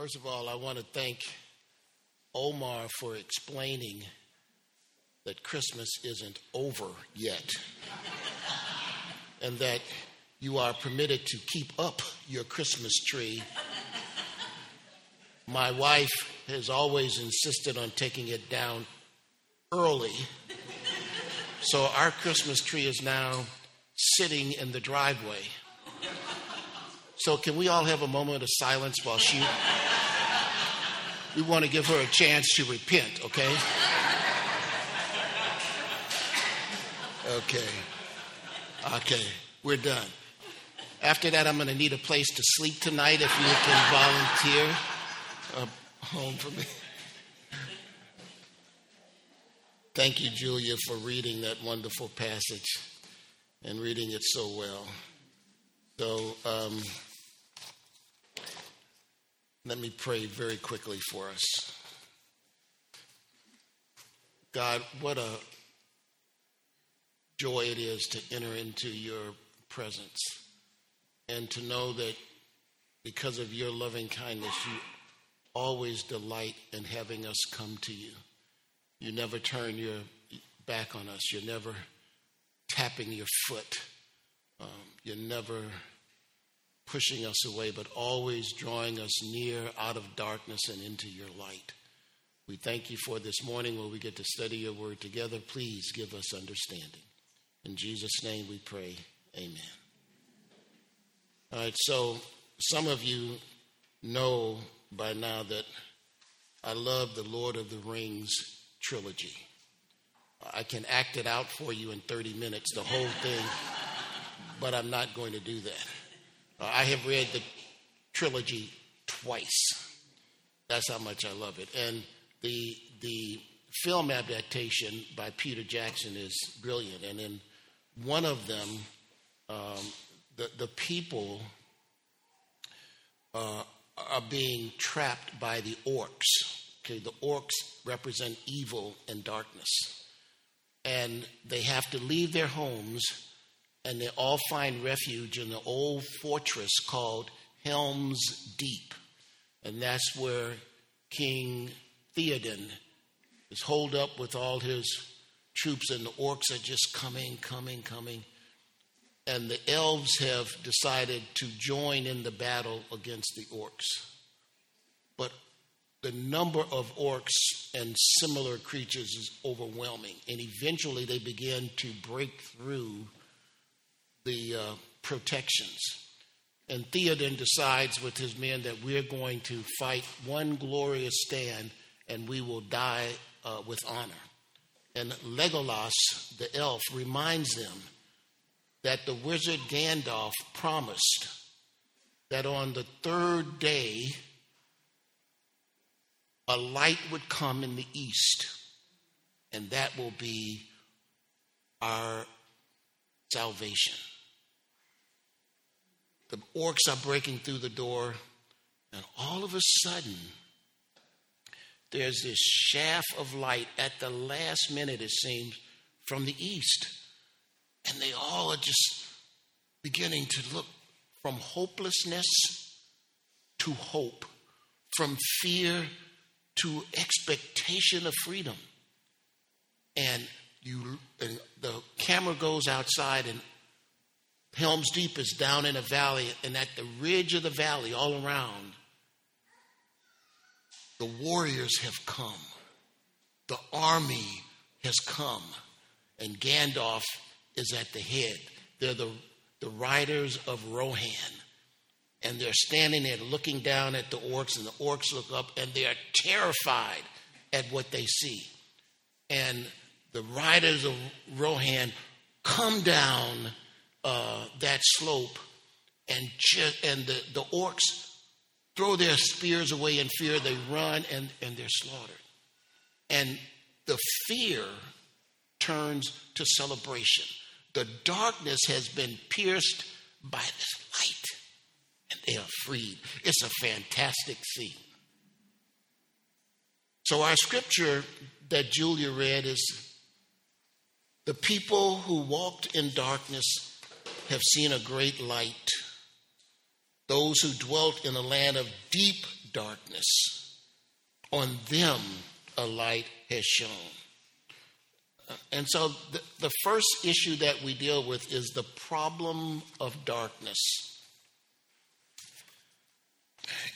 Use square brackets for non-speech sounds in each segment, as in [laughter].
First of all, I want to thank Omar for explaining that Christmas isn't over yet [laughs] and that you are permitted to keep up your Christmas tree. My wife has always insisted on taking it down early. So our Christmas tree is now sitting in the driveway. So, can we all have a moment of silence while she. We want to give her a chance to repent, okay? Okay. Okay. We're done. After that, I'm going to need a place to sleep tonight if you can volunteer a home for me. Thank you, Julia, for reading that wonderful passage and reading it so well. So, um, let me pray very quickly for us. God, what a joy it is to enter into your presence and to know that because of your loving kindness, you always delight in having us come to you. You never turn your back on us. You're never tapping your foot. Um, you're never pushing us away, but always drawing us near out of darkness and into your light. We thank you for this morning where we get to study your word together. Please give us understanding. In Jesus' name we pray. Amen. All right, so some of you know by now that I love the Lord of the Rings trilogy. I can act it out for you in 30 minutes, the whole thing, [laughs] but I'm not going to do that. I have read the trilogy twice. That's how much I love it. And the the film adaptation by Peter Jackson is brilliant. And in one of them, um, the the people uh, are being trapped by the orcs. Okay, the orcs represent evil and darkness, and they have to leave their homes and they all find refuge in the old fortress called Helm's Deep. And that's where King Theoden is holed up with all his troops, and the orcs are just coming, coming, coming. And the elves have decided to join in the battle against the orcs. But the number of orcs and similar creatures is overwhelming. And eventually they begin to break through the uh, protections. And Theoden decides with his men that we're going to fight one glorious stand and we will die uh, with honor. And Legolas, the elf, reminds them that the wizard Gandalf promised that on the third day a light would come in the east, and that will be our salvation. The orcs are breaking through the door, and all of a sudden, there's this shaft of light at the last minute, it seems, from the east. And they all are just beginning to look from hopelessness to hope, from fear to expectation of freedom. And you, and the camera goes outside, and Helm's Deep is down in a valley, and at the ridge of the valley, all around, the warriors have come. The army has come, and Gandalf is at the head. They're the, the riders of Rohan. And they're standing there looking down at the orcs, and the orcs look up, and they are terrified at what they see. And the riders of Rohan come down uh, that slope, and and the, the orcs throw their spears away in fear. They run and, and they're slaughtered. And the fear turns to celebration. The darkness has been pierced by this light, and they are freed. It's a fantastic scene. So, our scripture that Julia read is the people who walked in darkness have seen a great light. Those who dwelt in a land of deep darkness. On them a light has shone. Uh, and so the, the first issue that we deal with is the problem of darkness.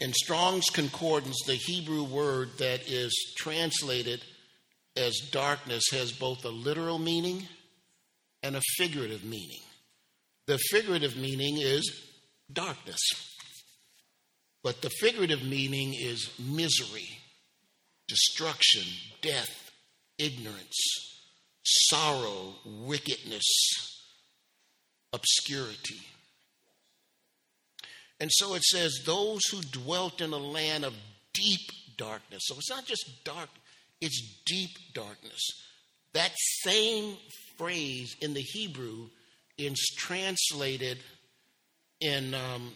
In Strong's Concordance, the Hebrew word that is translated as darkness has both a literal meaning and a figurative meaning. The figurative meaning is darkness, but the figurative meaning is misery, destruction, death, ignorance, sorrow, wickedness, obscurity. And so it says, those who dwelt in a land of deep darkness. So it's not just dark, it's deep darkness. That same phrase in the Hebrew is translated in, um,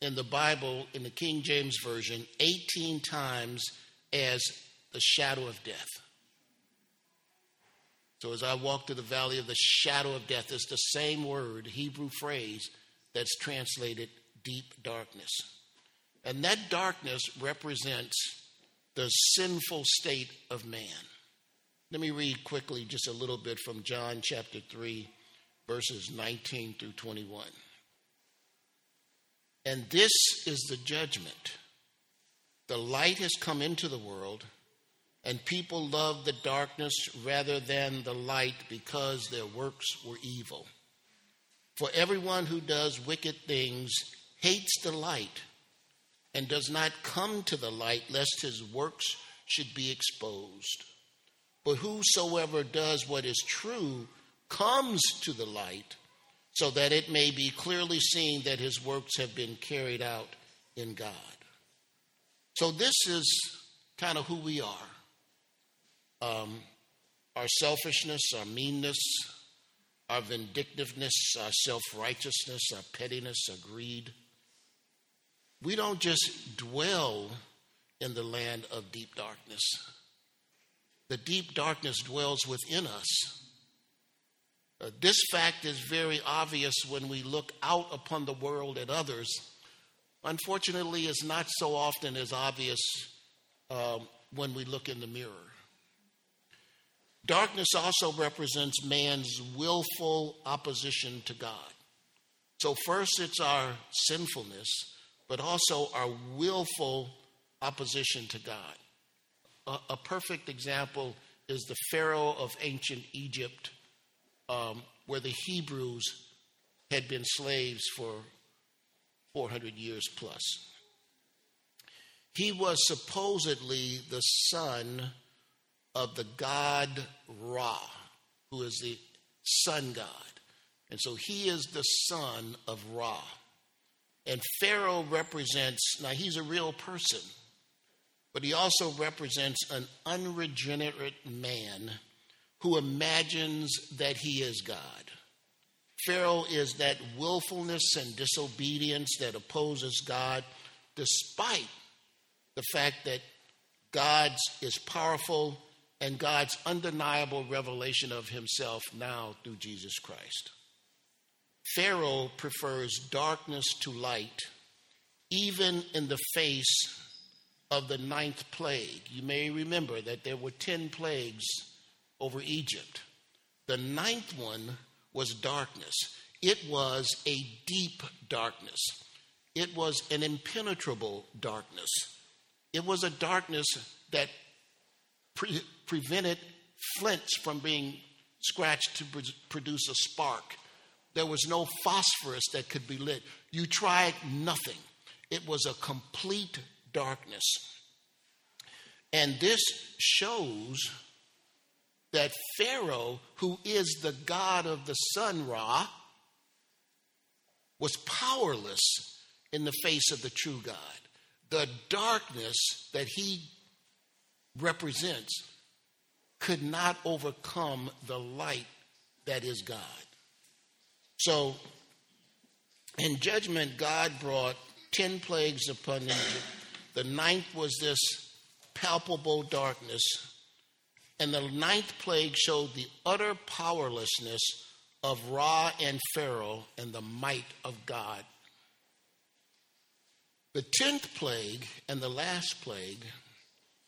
in the Bible, in the King James Version, 18 times as the shadow of death. So as I walk through the valley of the shadow of death, it's the same word, Hebrew phrase, that's translated deep darkness. And that darkness represents the sinful state of man. Let me read quickly just a little bit from John chapter 3, verses 19 through 21. And this is the judgment. The light has come into the world, and people love the darkness rather than the light because their works were evil. For everyone who does wicked things hates the light and does not come to the light lest his works should be exposed. But whosoever does what is true comes to the light so that it may be clearly seen that his works have been carried out in God. So, this is kind of who we are um, our selfishness, our meanness, our vindictiveness, our self righteousness, our pettiness, our greed we don't just dwell in the land of deep darkness. The deep darkness dwells within us. Uh, this fact is very obvious when we look out upon the world at others. Unfortunately, it's not so often as obvious um, when we look in the mirror. Darkness also represents man's willful opposition to God. So, first, it's our sinfulness but also our willful opposition to God. A, a perfect example is the Pharaoh of ancient Egypt, um, where the Hebrews had been slaves for 400 years plus. He was supposedly the son of the god Ra, who is the sun god. And so he is the son of Ra. And Pharaoh represents, now he's a real person, but he also represents an unregenerate man who imagines that he is God. Pharaoh is that willfulness and disobedience that opposes God, despite the fact that God is powerful and God's undeniable revelation of himself now through Jesus Christ. Pharaoh prefers darkness to light, even in the face of the ninth plague. You may remember that there were 10 plagues over Egypt. The ninth one was darkness, it was a deep darkness, it was an impenetrable darkness. It was a darkness that pre- prevented flints from being scratched to produce a spark. There was no phosphorus that could be lit. You tried nothing. It was a complete darkness. And this shows that Pharaoh, who is the god of the sun Ra, was powerless in the face of the true God. The darkness that he represents could not overcome the light that is God. So, in judgment, God brought 10 plagues upon Egypt. The ninth was this palpable darkness. And the ninth plague showed the utter powerlessness of Ra and Pharaoh and the might of God. The tenth plague and the last plague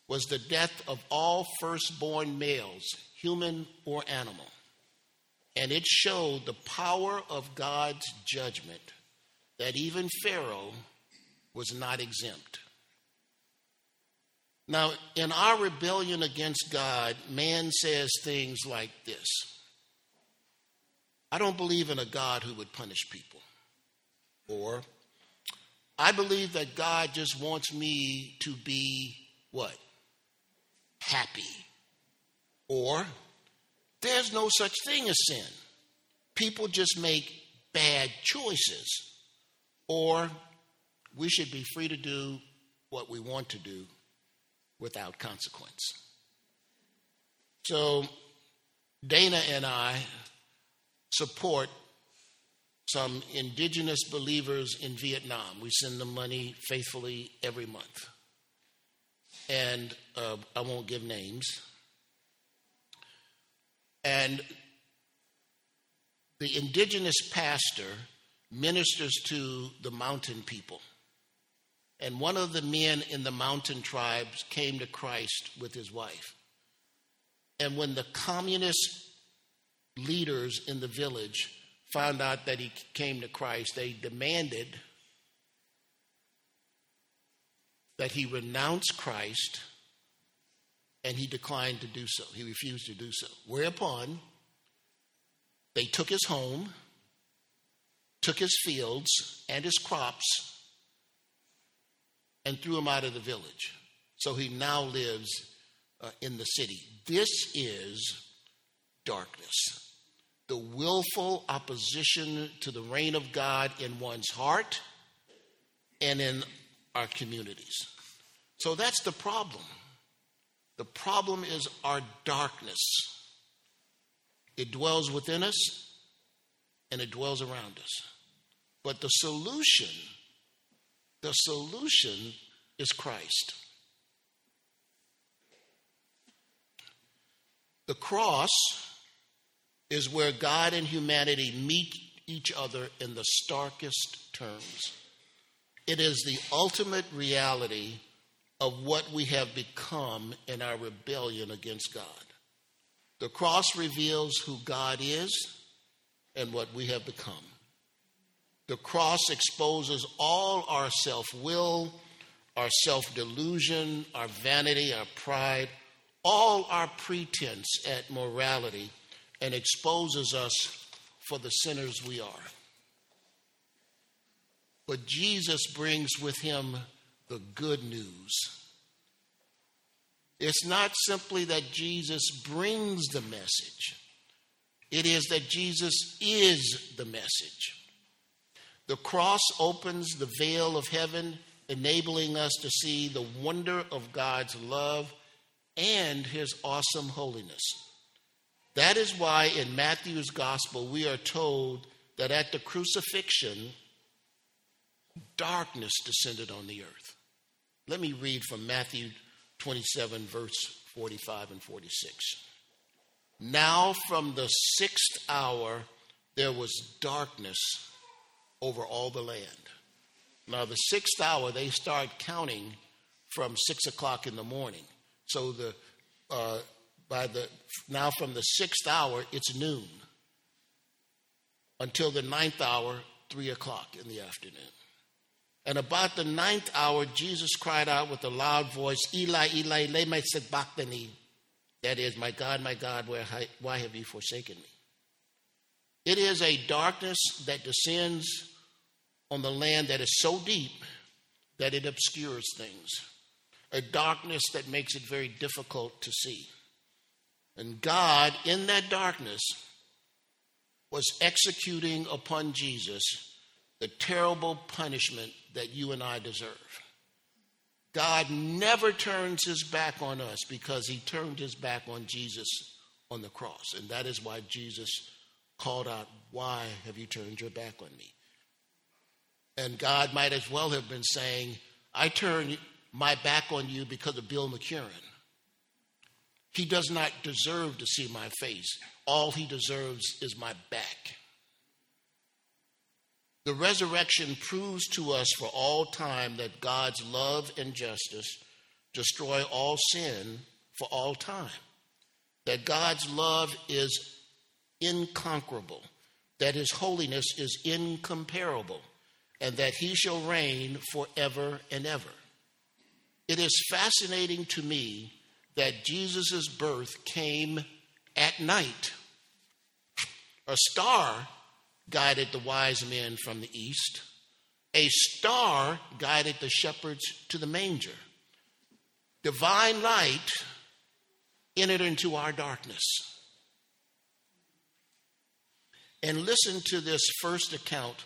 was the death of all firstborn males, human or animal. And it showed the power of God's judgment that even Pharaoh was not exempt. Now, in our rebellion against God, man says things like this I don't believe in a God who would punish people. Or, I believe that God just wants me to be what? Happy. Or, there's no such thing as sin. People just make bad choices. Or, we should be free to do what we want to do without consequence. So, Dana and I support some indigenous believers in Vietnam. We send them money faithfully every month. And uh, I won't give names. And the indigenous pastor ministers to the mountain people. And one of the men in the mountain tribes came to Christ with his wife. And when the communist leaders in the village found out that he came to Christ, they demanded that he renounce Christ, and he declined to do so. He refused to do so. Whereupon, they took his home, took his fields and his crops, and threw him out of the village. So he now lives uh, in the city. This is darkness. The willful opposition to the reign of God in one's heart and in our communities. So that's the problem. The problem is our darkness. It dwells within us and it dwells around us. But the solution the solution is Christ. The cross is where God and humanity meet each other in the starkest terms. It is the ultimate reality of what we have become in our rebellion against God. The cross reveals who God is and what we have become. The cross exposes all our self will, our self delusion, our vanity, our pride, all our pretense at morality, and exposes us for the sinners we are. But Jesus brings with him the good news. It's not simply that Jesus brings the message, it is that Jesus is the message. The cross opens the veil of heaven, enabling us to see the wonder of God's love and his awesome holiness. That is why in Matthew's gospel we are told that at the crucifixion, darkness descended on the earth. Let me read from Matthew 27, verse 45 and 46. Now, from the sixth hour, there was darkness over all the land. Now, the sixth hour, they start counting from six o'clock in the morning. So the uh, by the now from the sixth hour, it's noon until the ninth hour, three o'clock in the afternoon. And about the ninth hour, Jesus cried out with a loud voice, Eli, Eli, lema sabachthani. That is, my God, my God, where, why have you forsaken me? It is a darkness that descends on the land that is so deep that it obscures things, a darkness that makes it very difficult to see. And God, in that darkness, was executing upon Jesus the terrible punishment that you and I deserve. God never turns his back on us because he turned his back on Jesus on the cross. And that is why Jesus called out, Why have you turned your back on me? And God might as well have been saying, I turn my back on you because of Bill McCurine. He does not deserve to see my face. All he deserves is my back. The resurrection proves to us for all time that God's love and justice destroy all sin for all time. That God's love is inconquerable, that his holiness is incomparable, and that he shall reign forever and ever. It is fascinating to me that Jesus' birth came at night. A star guided the wise men from the east. A star guided the shepherds to the manger. Divine light entered into our darkness. And listen to this first account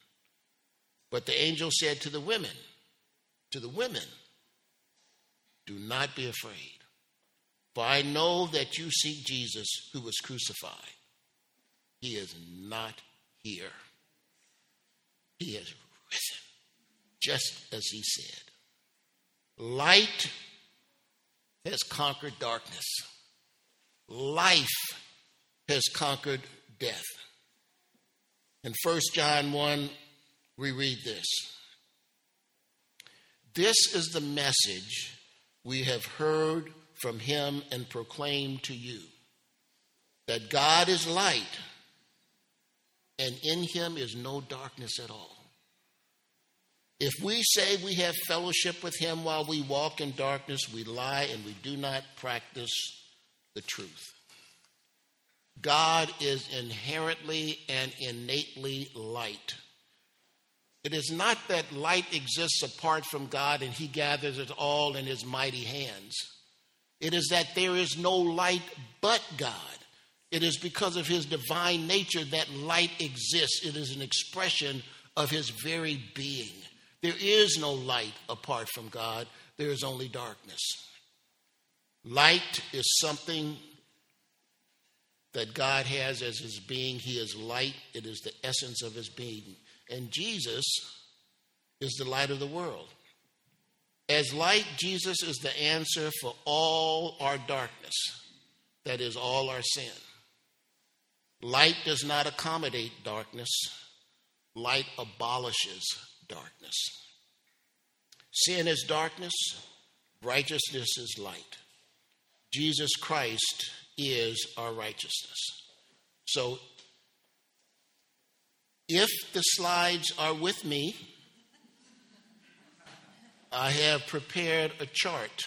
But the angel said to the women, to the women, do not be afraid, for I know that you seek Jesus who was crucified. He is not here. He has risen, just as he said. Light has conquered darkness. Life has conquered death. In 1 John 1, we read this This is the message we have heard from him and proclaimed to you that God is light and in him is no darkness at all. If we say we have fellowship with him while we walk in darkness, we lie and we do not practice the truth. God is inherently and innately light. It is not that light exists apart from God and he gathers it all in his mighty hands. It is that there is no light but God. It is because of his divine nature that light exists. It is an expression of his very being. There is no light apart from God, there is only darkness. Light is something that God has as his being. He is light, it is the essence of his being. And Jesus is the light of the world. As light, Jesus is the answer for all our darkness, that is, all our sin. Light does not accommodate darkness, light abolishes darkness. Sin is darkness, righteousness is light. Jesus Christ is our righteousness. So, if the slides are with me, I have prepared a chart.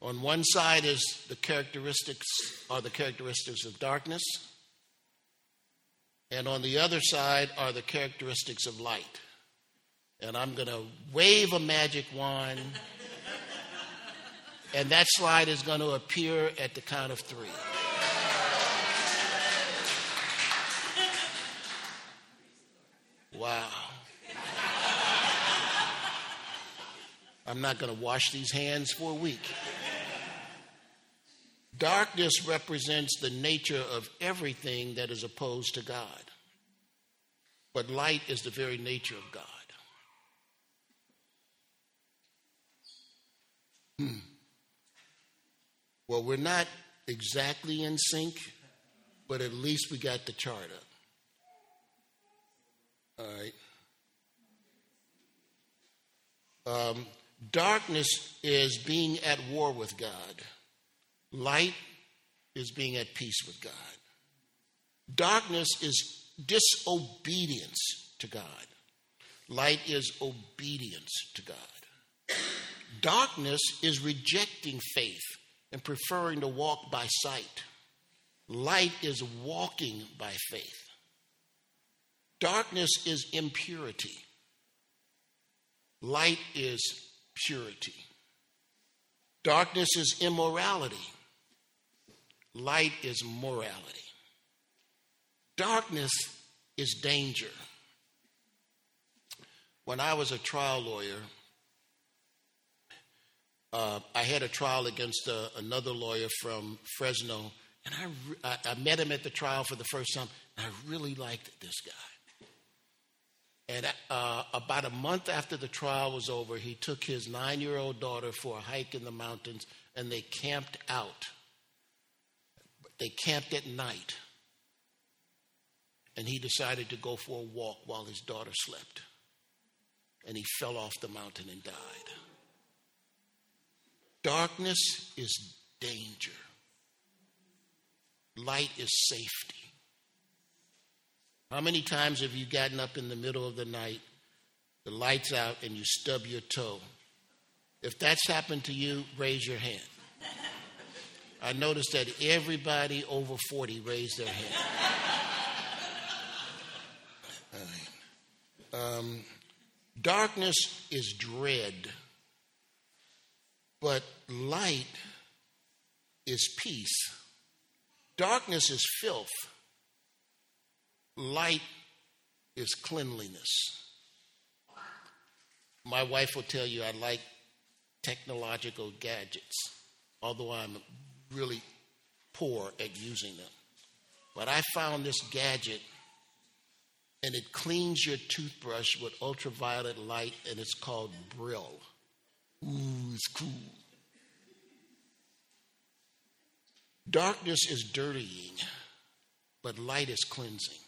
On one side is the characteristics are the characteristics of darkness, and on the other side are the characteristics of light. And I'm going to wave a magic wand, and that slide is going to appear at the count of three. Wow. I'm not going to wash these hands for a week. Darkness represents the nature of everything that is opposed to God. But light is the very nature of God. Hmm. Well, we're not exactly in sync, but at least we got the chart up. All right. Um, darkness is being at war with God. Light is being at peace with God. Darkness is disobedience to God. Light is obedience to God. Darkness is rejecting faith and preferring to walk by sight. Light is walking by faith. Darkness is impurity. Light is purity. Darkness is immorality. Light is morality. Darkness is danger. when I was a trial lawyer, uh, I had a trial against uh, another lawyer from Fresno, and I, I, I met him at the trial for the first time, and I really liked this guy. And uh, about a month after the trial was over, he took his nine year old daughter for a hike in the mountains and they camped out. They camped at night. And he decided to go for a walk while his daughter slept. And he fell off the mountain and died. Darkness is danger, light is safety. How many times have you gotten up in the middle of the night, the lights out, and you stub your toe? If that's happened to you, raise your hand. I noticed that everybody over 40 raised their hand. Um, darkness is dread, but light is peace. Darkness is filth, light is cleanliness. My wife will tell you I like technological gadgets, although I'm really poor at using them. But I found this gadget and it cleans your toothbrush with ultraviolet light and it's called Brill. Ooh, it's cool. Darkness is dirtying, but light is cleansing.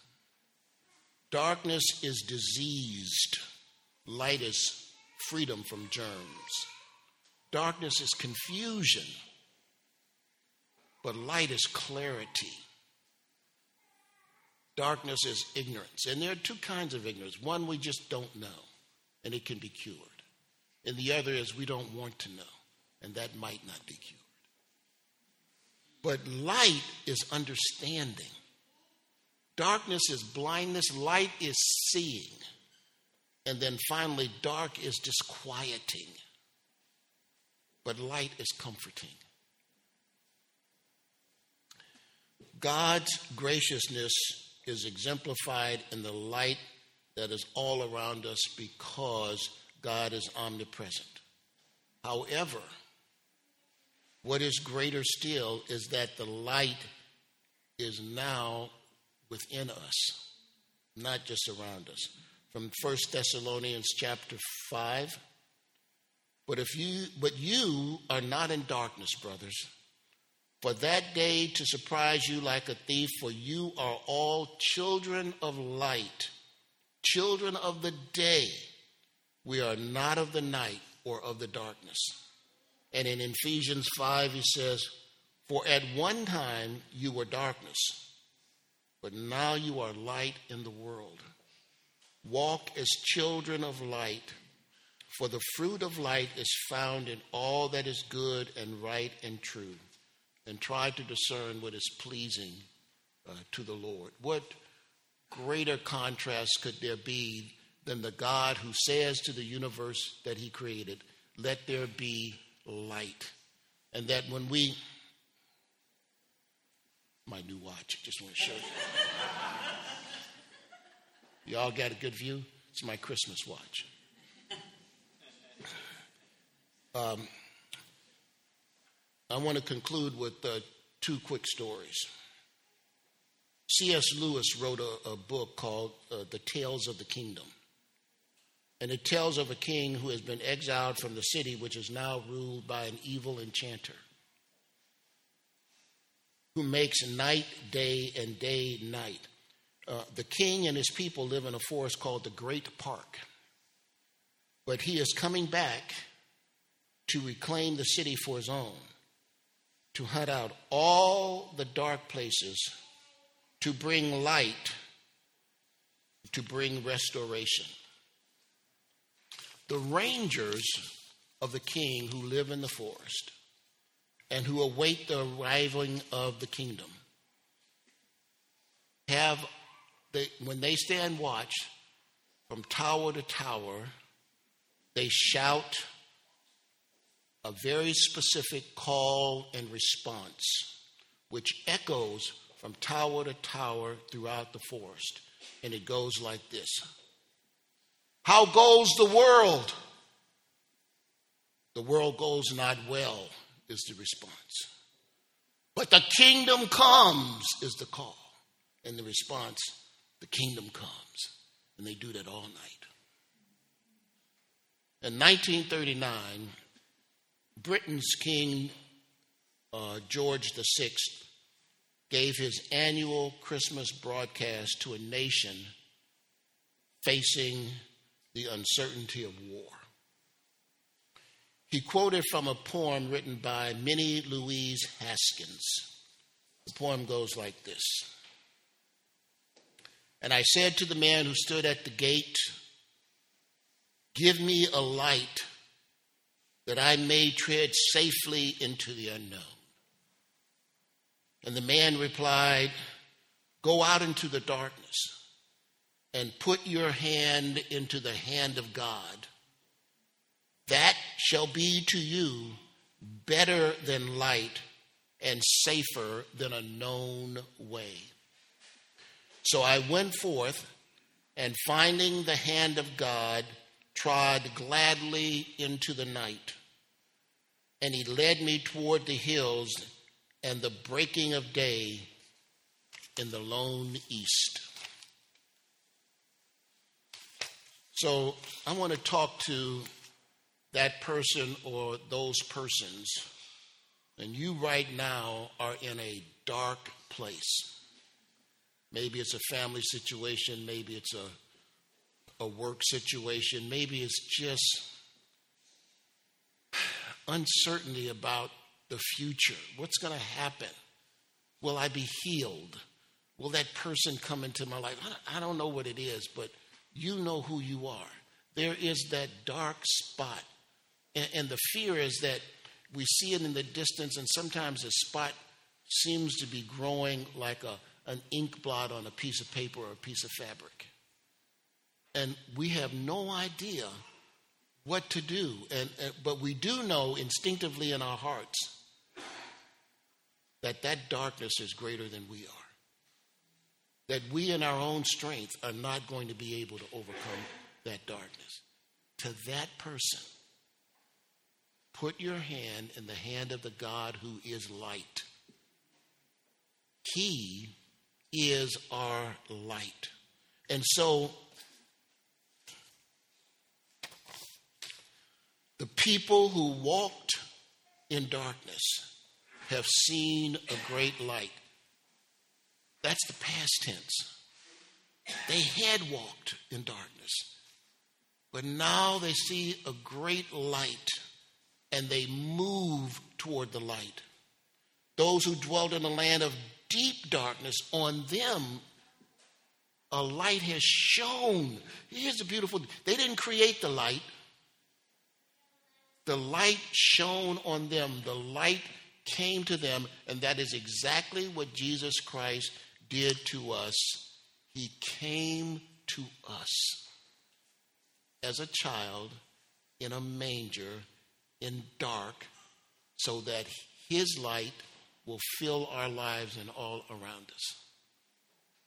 Darkness is diseased, light is freedom from germs. Darkness is confusion, but light is clarity. Darkness is ignorance. And there are two kinds of ignorance. One, we just don't know, and it can be cured. And the other is we don't want to know, and that might not be cured. But light is understanding. Darkness is blindness, light is seeing. And then finally, dark is disquieting but light is comforting. God's graciousness is exemplified in the light that is all around us because God is omnipresent. However, what is greater still is that the light is now within us, not just around us. From 1 Thessalonians chapter 5, but if you but you are not in darkness, brothers, for that day to surprise you like a thief, for you are all children of light, children of the day. We are not of the night or of the darkness. And in Ephesians 5, he says, For at one time you were darkness, but now you are light in the world. Walk as children of light for the fruit of light is found in all that is good and right and true, and try to discern what is pleasing uh, to the Lord. What greater contrast could there be than the God who says to the universe that he created, Let there be light? And that when we, my new watch, just want to show you. Y'all got a good view? It's my Christmas watch. Um, I want to conclude with uh, two quick stories. C.S. Lewis wrote a, a book called uh, The Tales of the Kingdom. And it tells of a king who has been exiled from the city, which is now ruled by an evil enchanter who makes night day and day night. Uh, the king and his people live in a forest called the Great Park. But he is coming back to reclaim the city for his own, to hunt out all the dark places, to bring light, to bring restoration. The rangers of the king who live in the forest and who await the arriving of the kingdom have, when they stand watch from tower to tower, they shout a very specific call and response, which echoes from tower to tower throughout the forest. And it goes like this How goes the world? The world goes not well, is the response. But the kingdom comes, is the call. And the response, the kingdom comes. And they do that all night. In 1939, Britain's King uh, George VI gave his annual Christmas broadcast to a nation facing the uncertainty of war. He quoted from a poem written by Minnie Louise Haskins. The poem goes like this And I said to the man who stood at the gate, Give me a light that I may tread safely into the unknown. And the man replied, Go out into the darkness and put your hand into the hand of God. That shall be to you better than light and safer than a known way. So I went forth and finding the hand of God, trod gladly into the night. And he led me toward the hills and the breaking of day in the lone east. So I want to talk to that person or those persons, and you right now are in a dark place. Maybe it's a family situation, maybe it's a, a work situation, maybe it's just uncertainty about the future. What's going to happen? Will I be healed? Will that person come into my life? I don't know what it is, but you know who you are. There is that dark spot. And, and the fear is that we see it in the distance, and sometimes the spot seems to be growing like a, an ink blot on a piece of paper or a piece of fabric. And we have no idea what to do. And, and, but we do know instinctively in our hearts that that darkness is greater than we are. That we in our own strength are not going to be able to overcome that darkness. To that person, put your hand in the hand of the God who is light. He is our light. And so The people who walked in darkness have seen a great light. That's the past tense. They had walked in darkness, but now they see a great light and they move toward the light. Those who dwelt in a land of deep darkness, on them a light has shone. Here's the beautiful they didn't create the light, the light shone on them. The light came to them, and that is exactly what Jesus Christ did to us. He came to us as a child in a manger in dark so that his light will fill our lives and all around us.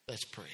Let's pray.